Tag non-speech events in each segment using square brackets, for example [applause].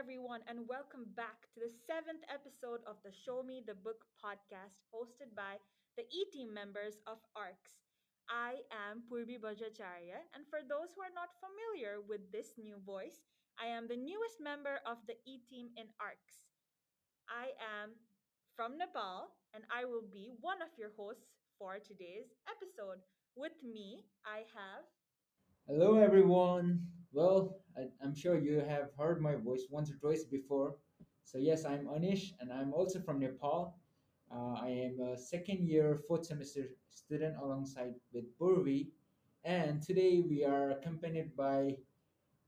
everyone, and welcome back to the seventh episode of the Show Me the Book podcast, hosted by the E Team members of ARCS. I am Purbi Bajracharya, and for those who are not familiar with this new voice, I am the newest member of the E Team in ARCS. I am from Nepal, and I will be one of your hosts for today's episode. With me, I have Hello, everyone. Well, I, I'm sure you have heard my voice once or twice before. So, yes, I'm Anish, and I'm also from Nepal. Uh, I am a second year, fourth semester student alongside with Purvi. And today we are accompanied by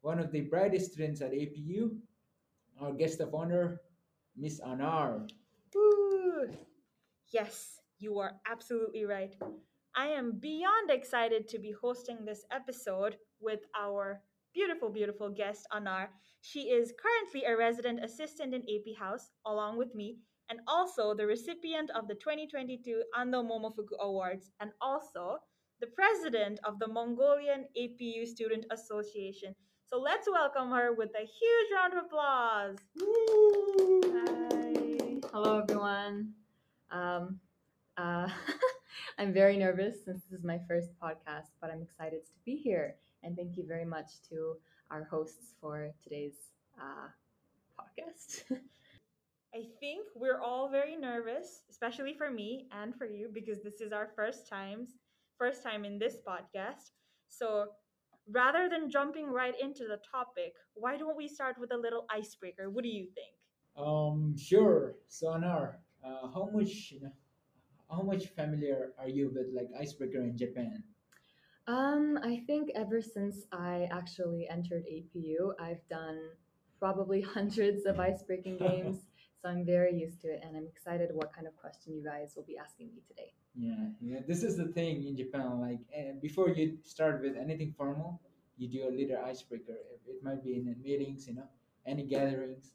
one of the brightest students at APU, our guest of honor, Miss Anar. Yes, you are absolutely right. I am beyond excited to be hosting this episode with our beautiful, beautiful guest, Anar. She is currently a resident assistant in AP House, along with me, and also the recipient of the 2022 Ando Momofuku Awards, and also the president of the Mongolian APU Student Association. So let's welcome her with a huge round of applause. Hi. Hello, everyone. Um, uh, [laughs] I'm very nervous since this is my first podcast, but I'm excited to be here. And thank you very much to our hosts for today's uh, podcast. [laughs] I think we're all very nervous, especially for me and for you, because this is our first times, first time in this podcast. So rather than jumping right into the topic, why don't we start with a little icebreaker? What do you think? Um, sure. So, Anar, uh, how much, you know, how much familiar are you with like icebreaker in Japan? Um, I think ever since I actually entered APU, I've done probably [laughs] hundreds of ice breaking [laughs] games. So I'm very used to it, and I'm excited what kind of question you guys will be asking me today. Yeah, yeah. This is the thing in Japan. Like eh, before you start with anything formal, you do a little icebreaker. It, it might be in the meetings, you know, any gatherings,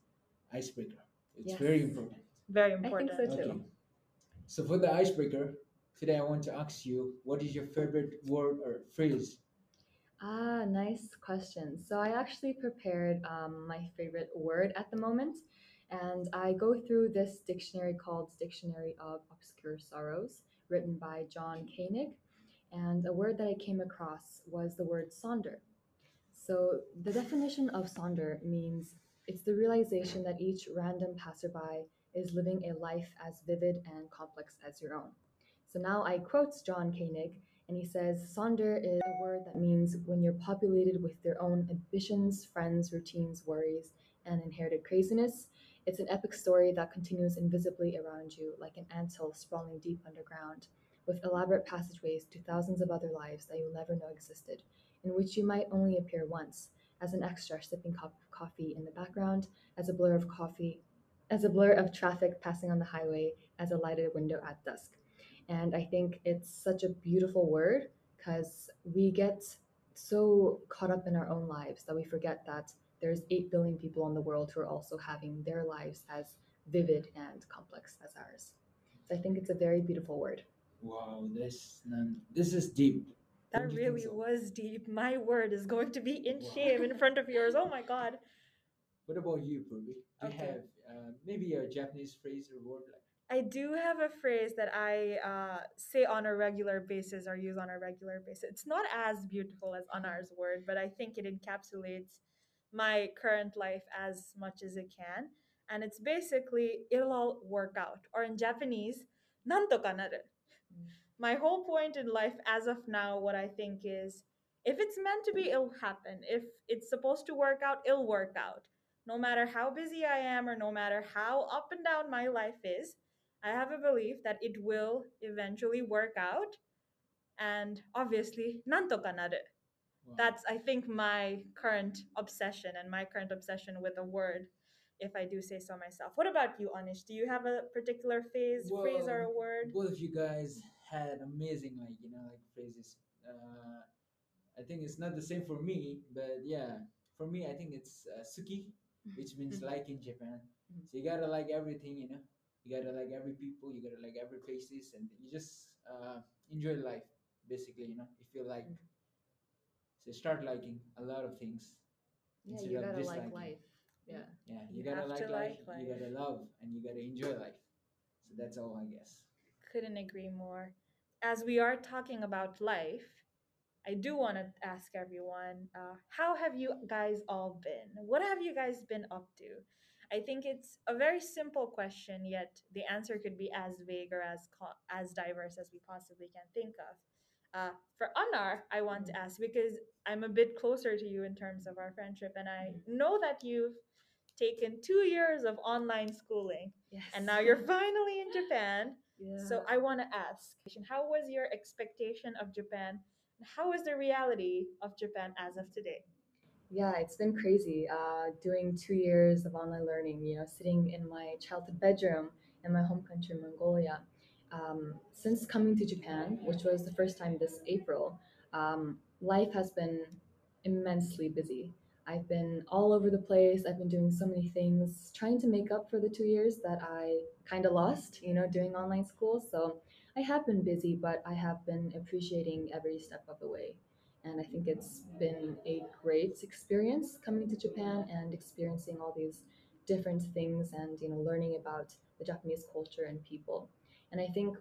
icebreaker. It's very Yes. important. Very think important. so too. Okay. So for the icebreaker, today I want to ask you, what is your favorite word or phrase? Ah, nice question. So I actually prepared um, my favorite word at the moment, and I go through this dictionary called Dictionary of Obscure Sorrows, written by John Koenig. And a word that I came across was the word sonder. So the definition of sonder means it's the realization that each random passerby is living a life as vivid and complex as your own. So now I quote John Koenig, and he says, Sonder is a word that means when you're populated with their own ambitions, friends, routines, worries, and inherited craziness. It's an epic story that continues invisibly around you, like an anthill sprawling deep underground, with elaborate passageways to thousands of other lives that you'll never know existed, in which you might only appear once, as an extra sipping cup of coffee in the background, as a blur of coffee, as a blur of traffic passing on the highway, as a lighted window at dusk. And I think it's such a beautiful word because we get so caught up in our own lives that we forget that there's 8 billion people in the world who are also having their lives as vivid and complex as ours. So I think it's a very beautiful word. Wow, this um, this is deep. That Don't you think really so? was deep. My word is going to be in Wow. shame in front of yours. Oh my god. [laughs] What about you, Purvi? Do you have uh, maybe a Japanese phrase or word like? I do have a phrase that I uh, say on a regular basis or use on a regular basis. It's not as beautiful as Anar's word, but I think it encapsulates my current life as much as it can. And it's basically, it'll all work out. Or in Japanese, nantoka naru. My whole point in life as of now, what I think is if it's meant to be, it'll happen. If it's supposed to work out, it'll work out. No matter how busy I am or no matter how up and down my life is, I have a belief that it will eventually work out. And obviously, nantoka naru. Wow. That's, I think, my current obsession and my current obsession with a word, if I do say so myself. What about you, Anish? Do you have a particular phase, phrase or a word? both of you guys had amazing like you know like phrases. Uh, I think it's not the same for me, but yeah, for me I think it's uh, suki, which means Mhm. like in Japan. Mhm. So you gotta like everything, you know. You gotta like every people. You gotta like every places, and you just uh, enjoy life. Basically, you know, if you like. Mhm. So start liking a lot of things Yeah, you gotta like life. Yeah. Yeah, you, You gotta like to life, like you gotta love, and you gotta enjoy life. So that's all, I guess. Couldn't agree more. As we are talking about life, I do want to ask everyone uh, how have you guys all been? What have you guys been up to? I think it's a very simple question, yet the answer could be as vague or as co- as diverse as we possibly can think of. Uh, for Anar, I want to Mm. ask because I'm a bit closer to you in terms of our friendship, and I Mm. know that you've taken two years of online schooling, Yes. and now you're finally in Japan. [gasps] yeah. So I want to ask, how was your expectation of Japan? How is the reality of Japan as of today? Yeah, it's been crazy. Uh, doing two years of online learning, you know, sitting in my childhood bedroom in my home country, Mongolia. Um, since coming to Japan, which was the first time this April, um, life has been immensely busy. I've been all over the place. I've been doing so many things, trying to make up for the two years that I kind of lost, you know, doing online school. So I have been busy, but I have been appreciating every step of the way and I think it's been a great experience coming to Japan and experiencing all these different things and you know learning about the Japanese culture and people. And I think,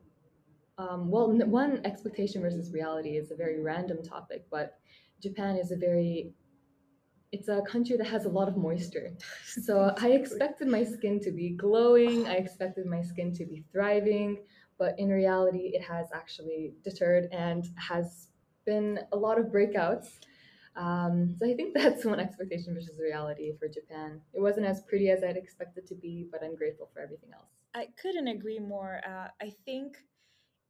um, well, n- one expectation versus reality is a very random topic, but Japan is a very it's a country that has a lot of moisture. [laughs] So I expected my skin to be glowing, I expected my skin to be thriving, but in reality, it has actually deterred and has been a lot of breakouts. Um, so I think [laughs] that's one expectation versus reality for Japan. It wasn't as pretty as I'd expected to be, but I'm grateful for everything else. I couldn't agree more. Uh, I think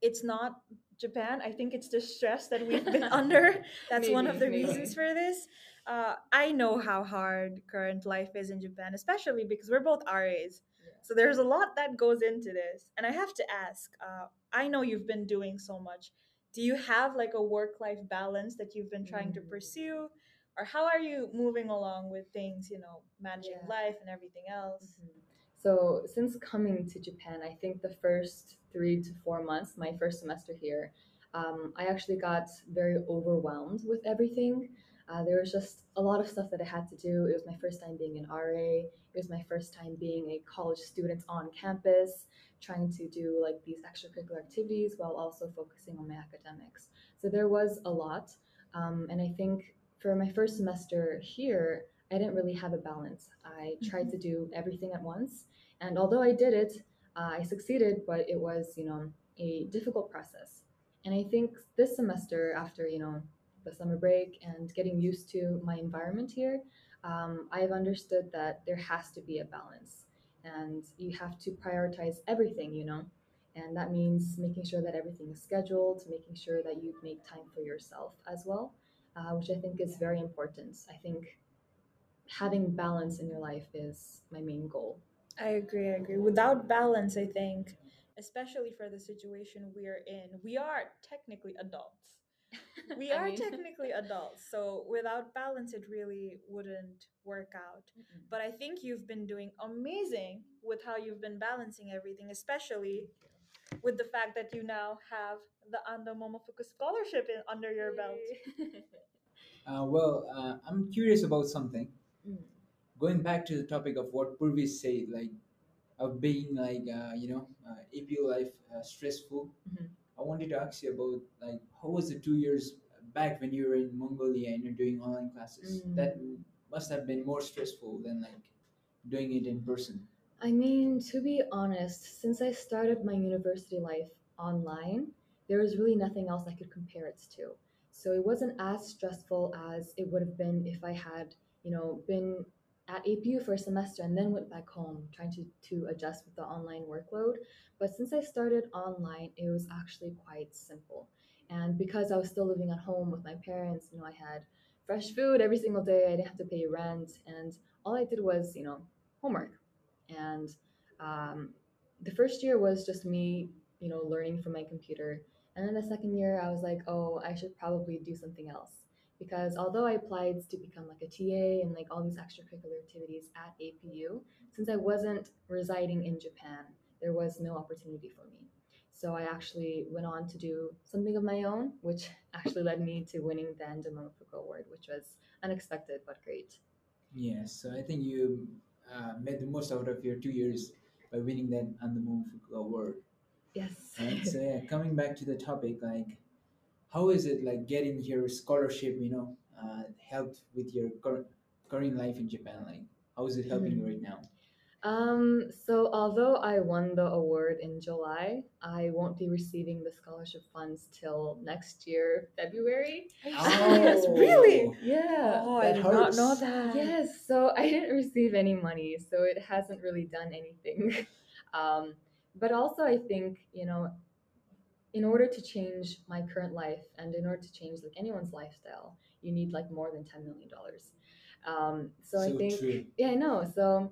it's not Japan. I think it's the stress that we've been [laughs] under. That's one of the Maybe, maybe. reasons for this. Uh, I know how hard current life is in Japan, especially because we're both RAs. So there's a lot that goes into this. And I have to ask uh, I know you've been doing so much. Do you have like a work life balance that you've been trying to Mm. pursue? Or how are you moving along with things, you know, managing Yeah. life and everything else? Mhm. So, since coming to Japan, I think the first three to four months, my first semester here, um, I actually got very overwhelmed with everything. Uh, there was just a lot of stuff that I had to do. It was my first time being an RA. It was my first time being a college student on campus, trying to do like these extracurricular activities while also focusing on my academics. So there was a lot. Um, and I think for my first semester here, I didn't really have a balance. I tried to do everything at once, and although I did it, uh, I succeeded, but it was, you know, a difficult process. And I think this semester, after, you know, the summer break and getting used to my environment here, um, I've understood that there has to be a balance and you have to prioritize everything, you know. And that means making sure that everything is scheduled, making sure that you make time for yourself as well, uh, which I think is very important. I think having balance in your life is my main goal. I agree. I agree. Without balance, I think, especially for the situation we're in, we are technically adults. [laughs] We are mean- [laughs] technically adults. So without balance, it really wouldn't work out. Mm-mm. But I think you've been doing amazing with how you've been balancing everything, especially with the fact that you now have the Ando Momofuku scholarship in, under your belt. [laughs] Uh, well, uh, I'm curious about something. Mm. Going back to the topic of what Purvi said, like of being like uh, you know uh, APU life uh, stressful. Mhm. I wanted to ask you about like how was the two years back when you were in Mongolia and you're doing online classes? That Mm. must have been more stressful than like doing it in person. I mean, to be honest, since I started my university life online, there was really nothing else I could compare it to. So it wasn't as stressful as it would have been if I had, you know, been at APU for a semester and then went back home trying to, to adjust with the online workload. But since I started online, it was actually quite simple. And because I was still living at home with my parents, you know, I had fresh food every single day. I didn't have to pay rent. And all I did was, you know, homework and um, the first year was just me you know learning from my computer and then the second year i was like oh i should probably do something else because although i applied to become like a ta and like all these extracurricular activities at apu since i wasn't residing in japan there was no opportunity for me so i actually went on to do something of my own which [laughs] actually led me to winning the Ando Momofuku award which was unexpected but great Yes, so I think you uh, made the most out of your two years by winning that the award. Yes. Right. So [laughs] yeah, coming back to the topic, like, how is it like getting your scholarship? You know, uh, helped with your current current life in Japan? Like, how is it helping you Mhm. right now? Um, so although I won the award in July, I won't be receiving the scholarship funds till next year, February. Are you Oh. serious? Really? Yeah. Oh, I that did not know that. Yes, so I didn't receive any money, so it hasn't really done anything. [laughs] um, but also, I think, you know, in order to change my current life and in order to change like anyone's lifestyle, you need like more than $10 million. Um, so, I think, true. yeah, I know. So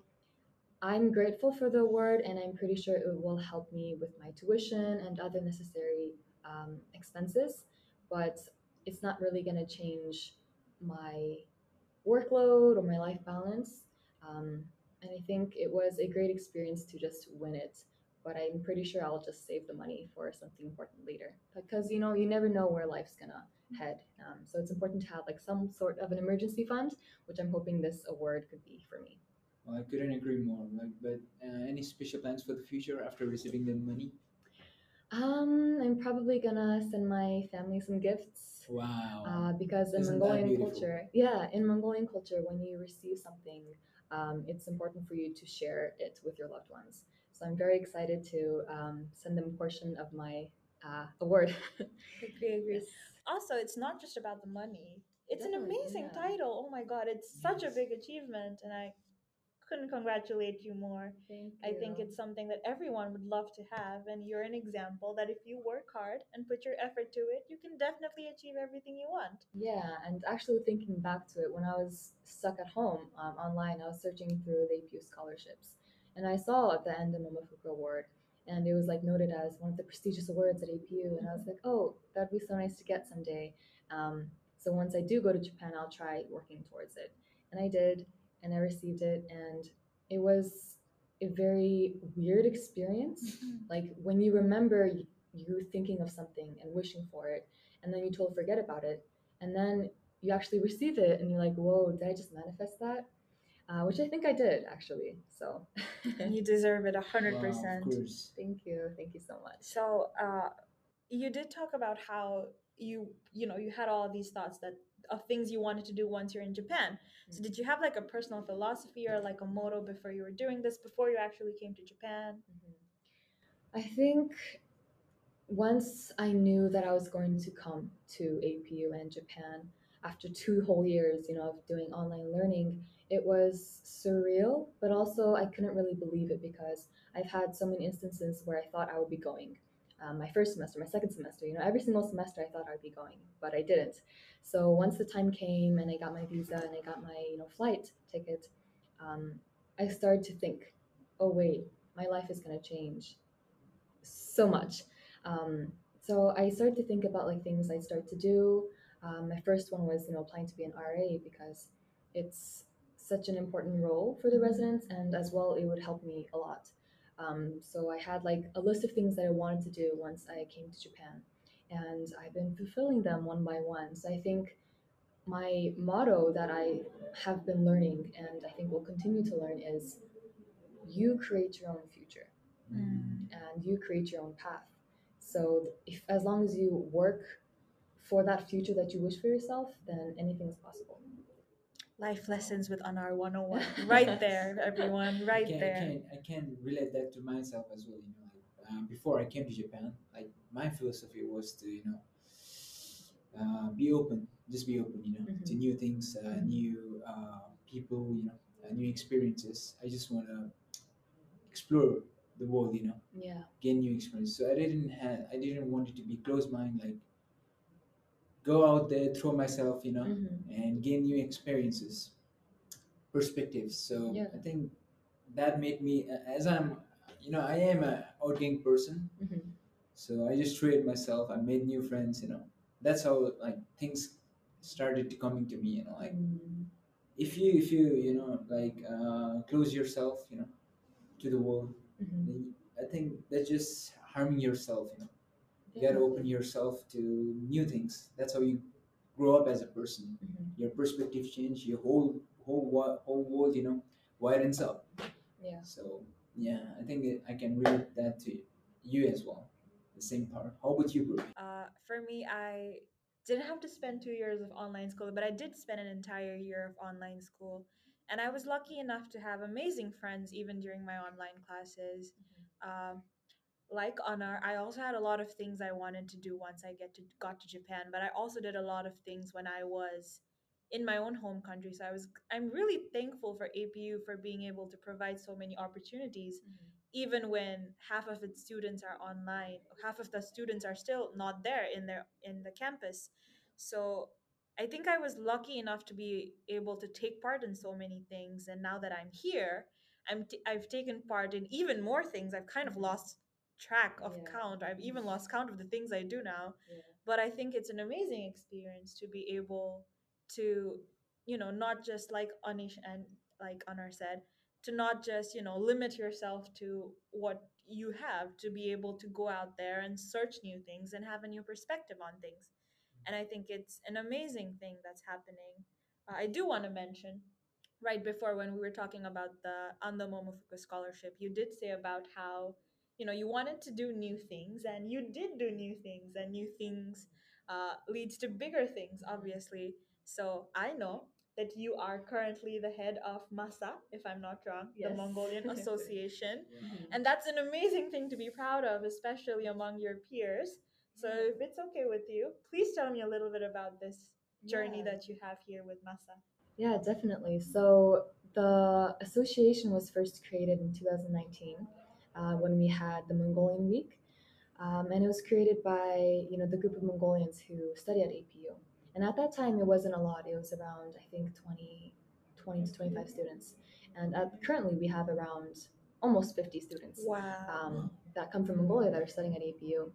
I'm grateful for the award, and I'm pretty sure it will help me with my tuition and other necessary um, expenses. But it's not really going to change my workload or my life balance. Um, and I think it was a great experience to just win it. But I'm pretty sure I'll just save the money for something important later because you know you never know where life's gonna head. Um, so it's important to have like some sort of an emergency fund, which I'm hoping this award could be for me. Well, I couldn't agree more. Like, but uh, any special plans for the future after receiving the money? Um, I'm probably gonna send my family some gifts. Wow. Uh, because in Isn't Mongolian culture, yeah, in Mongolian culture, when you receive something, um, it's important for you to share it with your loved ones. So I'm very excited to um, send them a portion of my uh, award. [laughs] Agree, agree. Yes. Also, it's not just about the money. It's an amazing yeah. title. Oh my god, it's such a big achievement, and I couldn't congratulate you more. Thank I think it's something that everyone would love to have, and you're an example that if you work hard and put your effort to it, you can definitely achieve everything you want. Yeah, and actually thinking back to it, when I was stuck at home um, online, I was searching through the APU scholarships, and I saw at the end the Momofuku Award, and it was like noted as one of the prestigious awards at APU, and I was like, oh, that'd be so nice to get someday. Um, so once I do go to Japan, I'll try working towards it, and I did, and I received it, and it was a very weird experience. Like when you remember you thinking of something and wishing for it, and then you totally forget about it, and then you actually receive it, and you're like, "Whoa, did I just manifest that?" Uh, which I think I did actually. So, you deserve it a hundred percent. thank you, thank you so much. So, uh, you did talk about how you you know you had all these thoughts that of things you wanted to do once you're in Japan. So, mm-hmm. did you have like a personal philosophy or like a motto before you were doing this before you actually came to Japan? Mm-hmm. I think once I knew that I was going to come to APU and Japan after two whole years, you know, of doing online learning, it was surreal, but also I couldn't really believe it because I've had so many instances where I thought I would be going. Um, my first semester, my second semester, you know, every single semester I thought I'd be going, but I didn't. So once the time came and I got my visa and I got my, you know, flight ticket, um, I started to think, oh wait, my life is gonna change so much. Um, so I started to think about like things I'd start to do. Um, my first one was, you know, applying to be an RA because it's such an important role for the residents, and as well, it would help me a lot. Um, so I had like a list of things that I wanted to do once I came to Japan, and I've been fulfilling them one by one. So I think my motto that I have been learning, and I think will continue to learn, is you create your own future Mm. and you create your own path. So if as long as you work for that future that you wish for yourself, then anything is possible. Life lessons with Anar 101. [laughs] Right there, everyone. I Right can, I there. can I can relate that to myself as well. You know, like um, before I came to Japan, like my philosophy was to you know uh, be open, just be open. You know, to Mhm. new things, uh, Mhm. new uh, people. You know, uh, new experiences. I just want to explore the world. You know, Yeah. gain new experience. So I didn't have I didn't want it to be closed mind. Like go out there, throw myself. You know, hmm and gain new experiences, perspectives. So Yeah. I think that made me, as I'm, you know, I am a outgoing person. hmm So I just treated myself. I made new friends. You know, that's how like things started to coming to me. You know, like Mm, if you if you you know like uh, close yourself, you know, to the world, mhm. then I think that's just harming yourself. You know, you gotta open yourself to new things. That's how you grow up as a person Mhm. your perspective change your whole whole wo- whole world, you know, widens up. Yeah. So yeah, I think I can relate that to you as well. The same part. How about you, bro? Uh, for me, I didn't have to spend two years of online school, but I did spend an entire year of online school. And I was lucky enough to have amazing friends even during my online classes. Um, like Anar, I also had a lot of things I wanted to do once I get to got to Japan, but I also did a lot of things when I was in my own home country. So I was I'm really thankful for APU for being able to provide so many opportunities even when half of its students are online half of the students are still not there in their in the campus so i think i was lucky enough to be able to take part in so many things and now that i'm here i'm t- i've taken part in even more things i've kind of Mhm. lost track of Yeah. count i've even lost count of the things i do now Yeah. but i think it's an amazing experience to be able to you know not just like anish and like anar said to not just you know limit yourself to what you have to be able to go out there and search new things and have a new perspective on things and i think it's an amazing thing that's happening uh, i do want to mention right before when we were talking about the ando momofuku scholarship you did say about how you know you wanted to do new things and you did do new things and new things uh, leads to bigger things obviously so i know that you are currently the head of masa if i'm not wrong the Yes. mongolian [laughs] association Mhm. and that's an amazing thing to be proud of especially among your peers so if it's okay with you please tell me a little bit about this journey Yeah. that you have here with masa Yeah, definitely. So the association was first created in 2019 uh, when we had the Mongolian Week, um, and it was created by you know the group of Mongolians who study at APU. And at that time, it wasn't a lot. It was around I think 20, 20 to 25 students, and at, currently we have around almost 50 students wow um, that come from Mongolia that are studying at APU.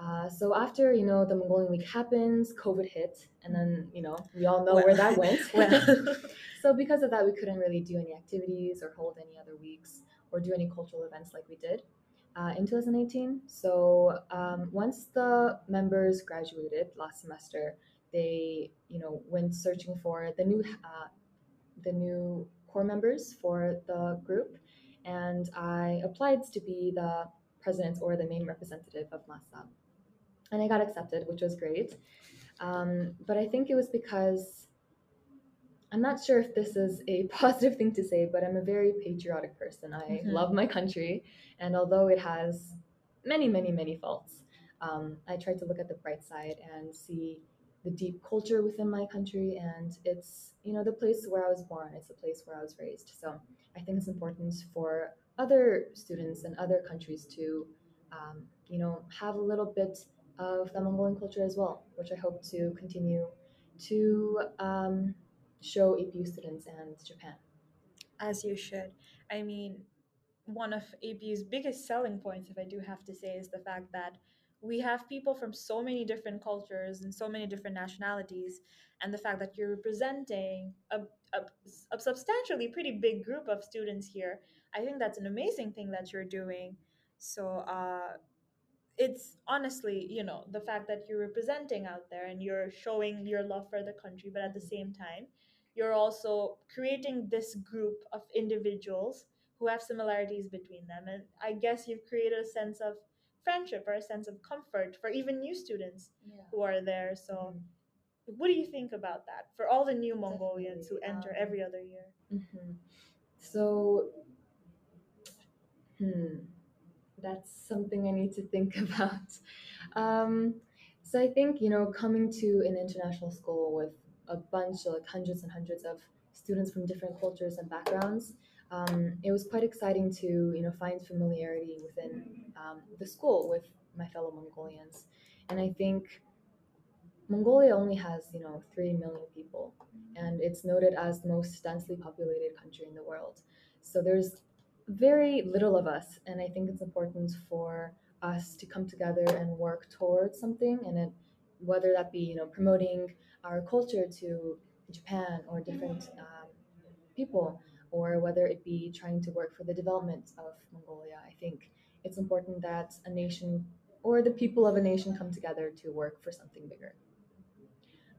Uh, so after you know the Mongolian week happens, COVID hit, and then you know we all know where that went. [laughs] well [laughs] so because of that, we couldn't really do any activities or hold any other weeks or do any cultural events like we did uh, in 2018. So um, once the members graduated last semester, they you know went searching for the new uh, the new core members for the group, and I applied to be the president or the main representative of Masa. And I got accepted, which was great. Um, but I think it was because I'm not sure if this is a [laughs] positive thing to say, but I'm a very patriotic person. I Mhm. love my country, and although it has many, many, many faults, um, I try to look at the bright side and see the deep culture within my country. And it's, you know, the place where I was born, it's the place where I was raised. So I think it's important for other students and other countries to, um, you know, have a little bit of the Mongolian culture as well, which I hope to continue to um, show APU students and Japan. as you should i mean one of APU's biggest selling points, if I do have to say, is the fact that we have people from so many different cultures and so many different nationalities, and the fact that you're representing a, a, a substantially pretty big group of students here. I think that's an amazing thing that you're doing. So, uh, it's honestly, you know, the fact that you're representing out there and you're showing your love for the country, but at the same time, you're also creating this group of individuals who have similarities between them. And I guess you've created a sense of friendship or a sense of comfort for even new students Yeah. who are there. So, Mhm. what do you think about that for all the new Mongolians who enter um, every other year? Mhm. So, hmm, that's something I need to think [laughs] about. Um, so I think you know, coming to an international school with a bunch of like hundreds and hundreds of students from different cultures and backgrounds, um, it was quite exciting to you know find familiarity within um, the school with my fellow Mongolians, and I think Mongolia only has you know three million people, and it's noted as the most densely populated country in the world. So there's very little of us, and I think it's important for us to come together and work towards something, and it, whether that be you know promoting our culture to Japan or different um, people, or whether it be trying to work for the development of Mongolia. I think it's important that a nation or the people of a nation come together to work for something bigger.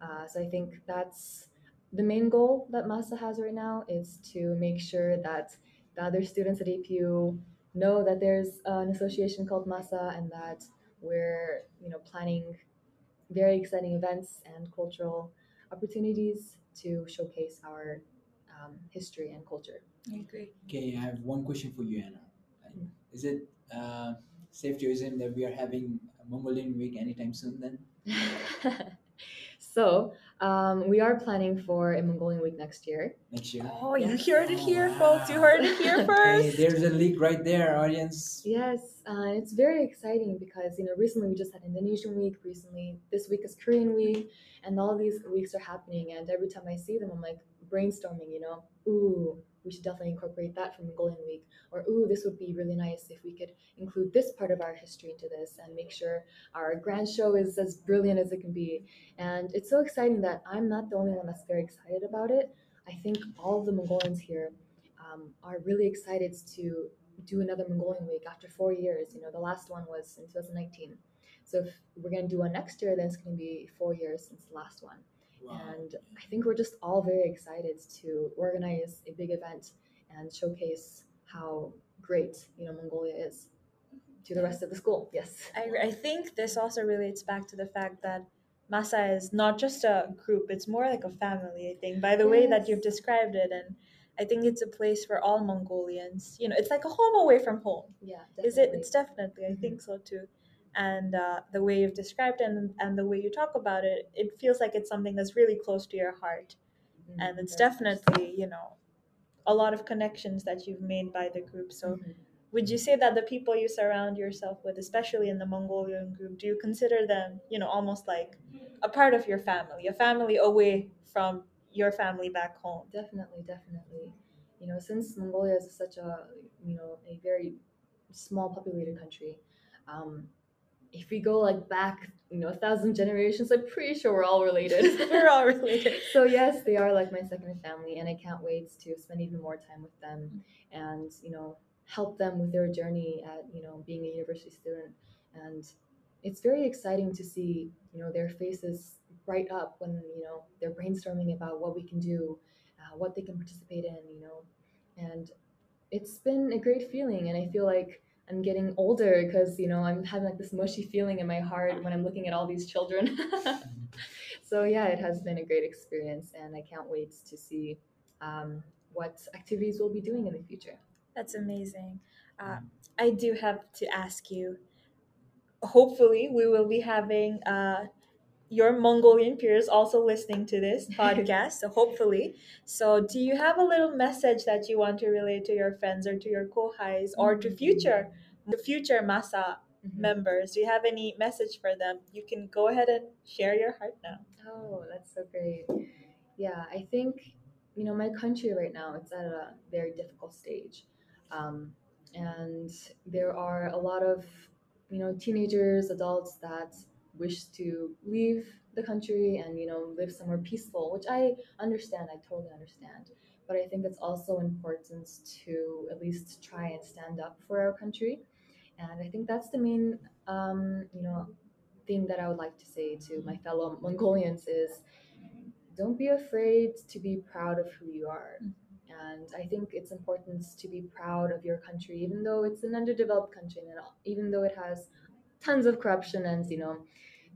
Uh, so I think that's the main goal that Masa has right now is to make sure that the other students at APU know that there's an association called Masa and that we're you know planning very exciting events and cultural opportunities to showcase our um, history and culture. I agree. Okay, I have one question for you, Anar. Mm. Is it uh, safe to assume that we are having a Mongolian week anytime soon then? [laughs] so um, we are planning for a Mongolian week next year. Next year? Oh, you heard it Oh, here, folks. You heard it here [laughs] Okay, first. there's a leak right there, audience. Yes, uh, it's very exciting because you know recently we just had Indonesian week. Recently, this week is Korean week, and all these weeks are happening. And every time I see them, I'm like brainstorming. You know, ooh, we should definitely incorporate that from Mongolian week, or ooh, this would be really nice if we could include this part of our history into this and make sure our grand show is as brilliant as it can be. And it's so exciting that I'm not the only one that's very excited about it. I think all the Mongolians here um, are really excited to do another Mongolian week after four years. You know, the last one was in 2019. So if we're going to do one next year, then it's going to be four years since the last one. Wow. And I think we're just all very excited to organize a big event and showcase how great, you know, Mongolia is to the rest of the school. Yes. I, I think this also relates back to the fact that Masa is not just a group, it's more like a family, I think, by the way that you've described it. And I think it's a place for all Mongolians. You know, it's like a home away from home. Yeah. Is it? It's definitely. I Mhm. think so too. And uh, the way you've described it and, and the way you talk about it, it feels like it's something that's really close to your heart. Mhm, And it's very definitely, you know, a lot of connections that you've made by the group. So Mhm. would you say that the people you surround yourself with especially in the mongolian group do you consider them you know almost like a part of your family a family away from your family back home Definitely, definitely. You know, since Mongolia is such a you know a very small populated country, um, if we go like back you know a thousand generations, I'm pretty sure we're all related. [laughs] we're all related [laughs] so yes, they are like my second family, and I can't wait to spend even more time with them, and you know help them with their journey at you know being a university student, and it's very exciting to see you know their faces bright up when you know they're brainstorming about what we can do, uh, what they can participate in, you know, and it's been a great feeling, and I feel like. I'm getting older because you know I'm having like this mushy feeling in my heart when I'm looking at all these children. [laughs] so yeah, it has been a great experience, and I can't wait to see um, what activities we'll be doing in the future. that's amazing uh, i do have to ask you hopefully we will be having uh, your mongolian peers also listening to this [laughs] podcast so hopefully so do you have a little message that you want to relay to your friends or to your kohais or to future to future masa Mhm. members. Do you have any message for them? You can go ahead and share your heart now. Oh, that's so great. Yeah, I think you know my country right now it's at a very difficult stage, um, and there are a lot of you know teenagers, adults that wish to leave the country and you know live somewhere peaceful, which I understand. I totally understand. But I think it's also important to at least try and stand up for our country, and I think that's the main um, you know thing that I would like to say to my fellow Mongolians is don't be afraid to be proud of who you are. And I think it's important to be proud of your country, even though it's an underdeveloped country and even though it has tons of corruption and, you know,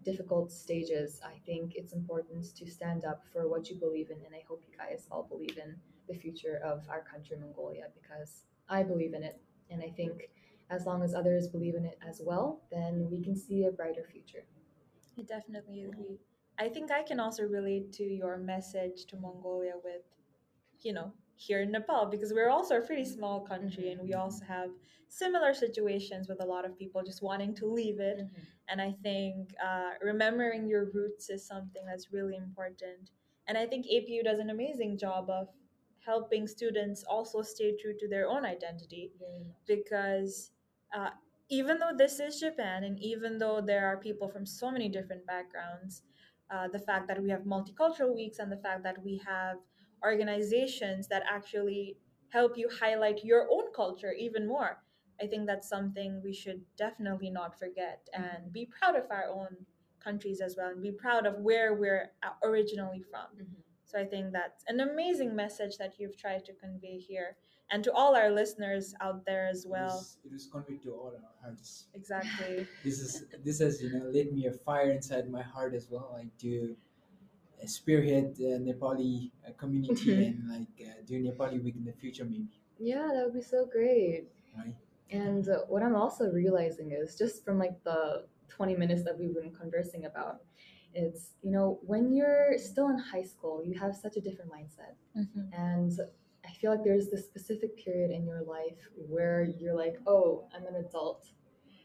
difficult stages. I think it's important to stand up for what you believe in. And I hope you guys all believe in the future of our country, Mongolia, because I believe in it. And I think as long as others believe in it as well, then we can see a brighter future. I definitely agree. I think I can also relate to your message to Mongolia with, you know, here in Nepal because we're also a pretty small country and we also have similar situations with a lot of people just wanting to leave it. And I think uh, remembering your roots is something that's really important. And I think APU does an amazing job of helping students also stay true to their own identity much. because uh, even though this is Japan and even though there are people from so many different backgrounds, uh, the fact that we have multicultural weeks and the fact that we have organizations that actually help you highlight your own culture even more, I think that's something we should definitely not forget and be proud of our own countries as well and be proud of where we're uh, originally from. Mhm. So So I think that's an amazing message that you've tried to convey here. And to all our listeners out there as well. It was, it was conveyed to all our hearts. Exactly. This is this has you know lit me a fire inside my heart as well, like to uh, spearhead the Nepali uh, community and like uh, do Nepali week in the future maybe, Yeah, that would be so great. right? And uh, what I'm also realizing is just from like the 20 minutes that we've been conversing about, it's, you know, when you're still in high school, you have such a different mindset. And I feel like there's this specific period in your life where you're like, oh, I'm an adult.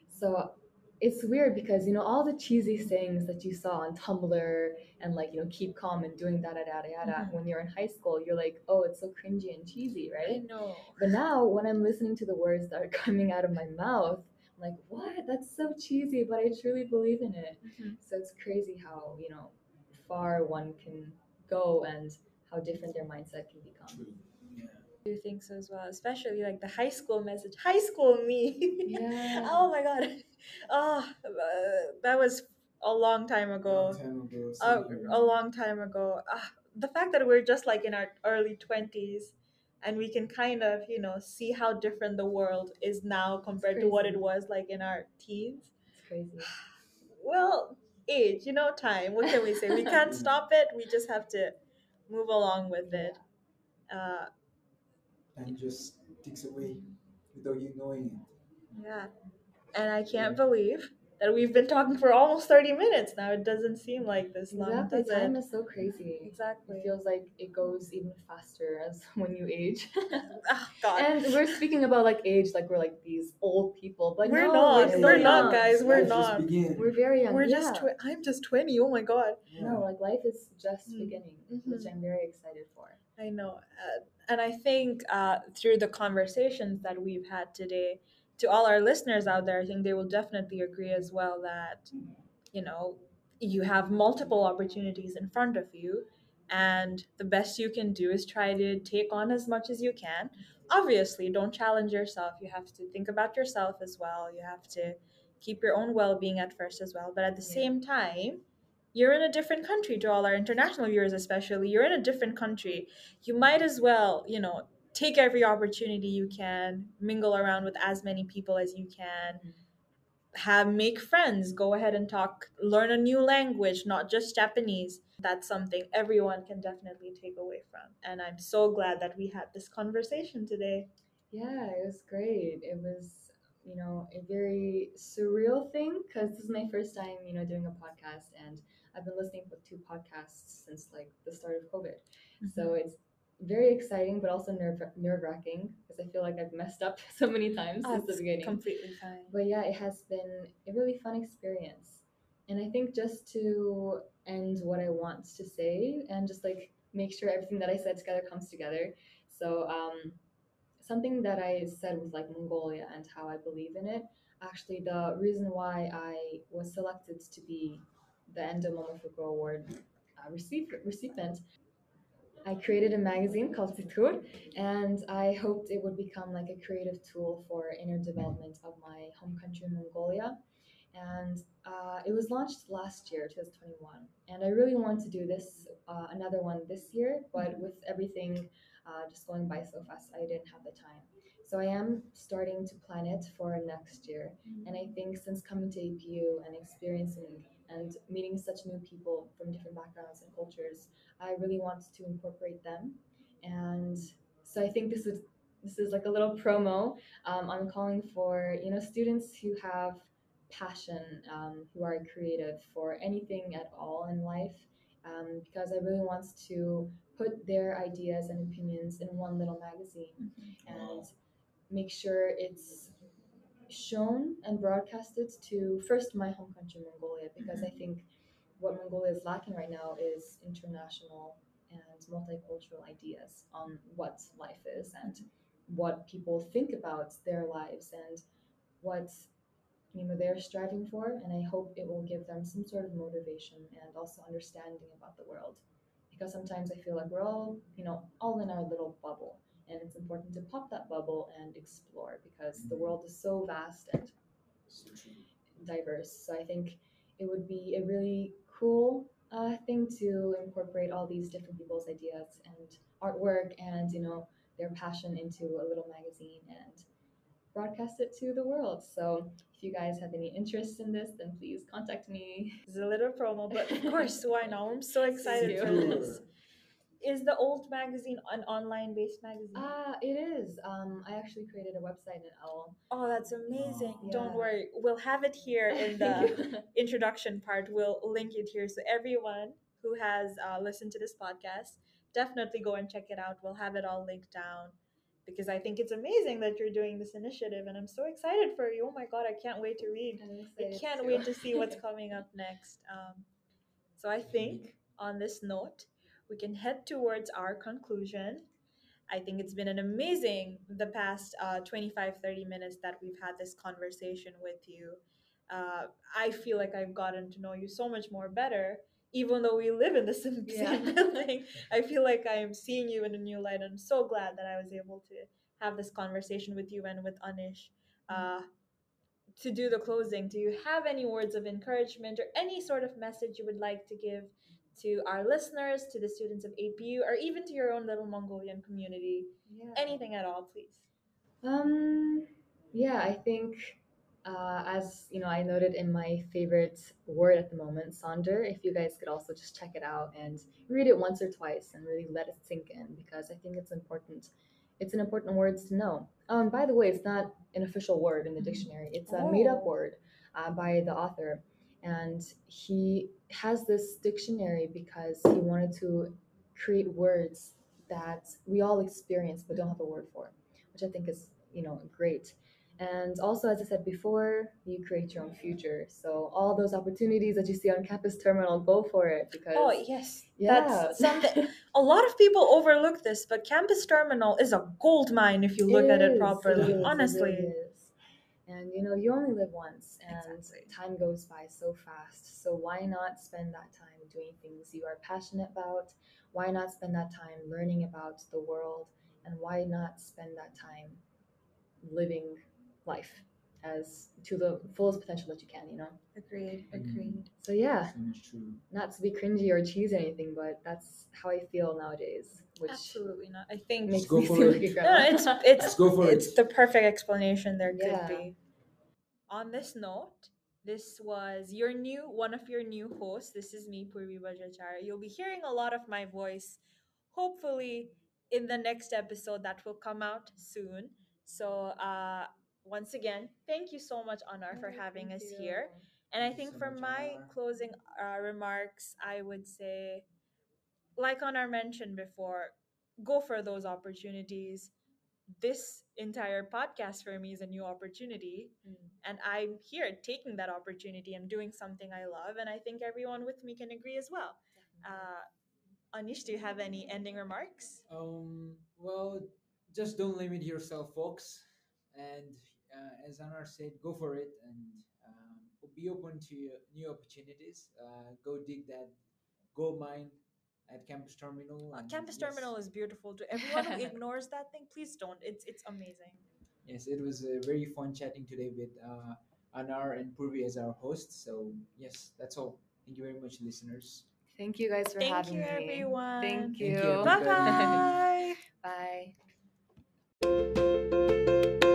So it's weird because, you know, all the cheesy things that you saw on Tumblr and like, you know, keep calm and doing da da da da da. When you're in high school, you're like, oh, it's so cringy and cheesy, right? I right? know. But now when I'm listening to the words that are [laughs] coming out of my mouth, I'm like, what? That's so cheesy, but I truly believe in it. Mhm. So it's crazy how, you know, far one can go and how different their mindset can become. Yeah. I do think so as well, especially like the high school message. High school me. [laughs] Yeah. oh my god. Oh, uh, that was a long time ago. Long time ago. a, a long time ago. Ah, the fact that we're just like in our early 20s and we can kind of, you know, see how different the world is now compared to what it was like in our teens. It's crazy. [sighs] Well, age, you know, time. What can we say? We can't [laughs] stop it. We just have to move along with it. Uh, Time just takes away without you knowing it. yeah. And I can't believe that we've been talking for almost 30 minutes now. It doesn't seem like this long, Exactly. does Time it? is so crazy. Exactly. It feels like it goes even faster as [laughs] when you age. [laughs] Oh, God. and we're speaking about like age like we're like these old people, but We're no, not. We're, We're not, guys. We're Life not. began. We're very young. We're yeah. just, tw- I'm just 20. Oh my God. Yeah. No, like life is just Mm. beginning, Mhm. which I'm very excited for. I know. Uh, and I think uh, through the conversations that we've had today, to all our listeners out there, I think they will definitely agree as well that, you know, you have multiple opportunities in front of you. And the best you can do is try to take on as much as you can. Obviously, don't challenge yourself. You have to think about yourself as well. You have to keep your own well being at first as well. But at the Yeah. same time, you're in a different country to all our international viewers, especially. You're in a different country you might as well, you know, take every opportunity you can, mingle around with as many people as you can, mm-hmm. have make friends, go ahead and talk, learn a new language, not just Japanese. That's something everyone can definitely take away from. And I'm so glad that we had this conversation today. Yeah, it was great. It was, you know, a very surreal thing because this is my first time, you know, doing a podcast, and I've been listening to podcasts since like the start of COVID. So mm-hmm. it's very exciting, but also nerve nerve wracking because I feel like I've messed up [laughs] so many times since the beginning. completely fine. But yeah, it has been a really fun experience. And I think just to end what I want to say and just like make sure everything that I said together comes together. So, um, something that I said was like Mongolia and how I believe in it. Actually, the reason why I was selected to be the Ando Momofuku Award uh, recipient, I created a magazine called Titur, and I hoped it would become like a creative tool for inner development of my home country, Mongolia. And uh, it was launched last year, 2021. And I really want to do this, uh, another one this year, but with everything uh, just going by so fast, I didn't have the time. So I am starting to plan it for next year. And I think since coming to APU and experiencing and meeting such new people from different backgrounds and cultures, I really want to incorporate them. And so I think this is this is like a little promo. Um, I'm calling for you know students who have passion, um, who are creative for anything at all in life, um, because I really want to put their ideas and opinions in one little magazine and make sure it's shown and broadcasted to first my home country Mongolia because I mm-hmm. think what Mongolia is lacking right now is international and multicultural ideas on what life is and what people think about their lives and what you know they're striving for and I hope it will give them some sort of motivation and also understanding about the world. Because sometimes I feel like we're all you know all in our little bubble and it's important to pop that bubble and explore because the world is so vast and So diverse. So I think it would be a really cool uh, thing to incorporate all these different people's ideas and artwork and you know their passion into a little magazine and broadcast it to the world. So if you guys have any interest in this, then please contact me. It's a little promo, but of course, why not? I'm so [laughs] excited for Sure. this. Is the old magazine an online based magazine? Ah, it is. Um, I actually created a website in OWL. oh, that's amazing. Oh. Don't worry. We'll have it here [laughs] in the introduction part. We'll link it here. So everyone who has uh, listened to this podcast, definitely go and check it out. We'll have it all linked down because I think it's amazing that you're doing this initiative and I'm so excited for you. Oh my God, I can't wait to read. I can't too. wait to see what's [laughs] coming up next. Um, so I think on this note, we can head towards our conclusion. I think it's been an amazing the past uh, 25, 30 minutes that we've had this conversation with you. Uh, I feel like I've gotten to know you so much more better, even though we live in the [laughs] same, Yeah. same building. I feel like I am seeing you in a new light. I'm so glad that I was able to have this conversation with you and with Anish. Uh, to do the closing, do you have any words of encouragement or any sort of message you would like to give to our listeners, to the students of APU, or even to your own little Mongolian community? Yeah. Anything at all, please. Um, yeah, I think, uh, as you know, I noted in my favorite word at the moment, Sonder. If you guys could also just check it out and read it once or twice and really let it sink in, because I think it's important. It's an important word to know. Um, by the way, it's not an official word in the dictionary. It's a made-up Oh. word uh, by the author, and he has this dictionary because he wanted to create words that we all experience but don't have a word for which I think is you know great. And also, as I said before, you create your own future. So all those opportunities that you see on Campus Terminal, go for it because Oh yes, yeah, that's something. [laughs] A lot of people overlook this, but Campus Terminal is a gold mine if you look at it properly. is, it honestly, really is. And you know, you only live once, and Exactly. time goes by so fast. So why not spend that time doing things you are passionate about? Why not spend that time learning about the world? And why not spend that time living life as to the fullest potential that you can? You know. agreed, Mm. agreed. So yeah, So true. not to be cringy or cheese or anything, but that's how I feel nowadays, which Absolutely not. I think makes go me for seem it. like a no, grandma. no, it's [laughs] it's Let's go for it's the perfect explanation there could Yeah. be. On this note, this was your new one of your new hosts. This is me, Purvi Bajracharya. You'll be hearing a lot of my voice, hopefully in the next episode that will come out soon. So uh once again, thank you so much, Anar, for having thank us you. here. And I Thank you think so for my Anar. closing uh, remarks, I would say, like Anar mentioned before, go for those opportunities. This entire podcast for me is a new opportunity, Mm. and I'm here taking that opportunity. I'm doing something I love, and I think everyone with me can agree as well. Uh, Anish, do you have any ending remarks? Um, well, just don't limit yourself, folks. And uh, as Anar said, go for it and um, be open to new opportunities. Uh, go dig that gold mine at Campus Terminal. Uh, and Campus yes, Terminal is beautiful. To everyone who [laughs] ignores that thing, please don't. It's it's amazing. Yes, it was uh, very fun chatting today with uh, Anar and Purvi as our hosts. So, yes, that's all. Thank you very much, listeners. Thank you guys for Thank having you, me. everyone. Thank Thank you. you. [laughs] Bye bye. Bye.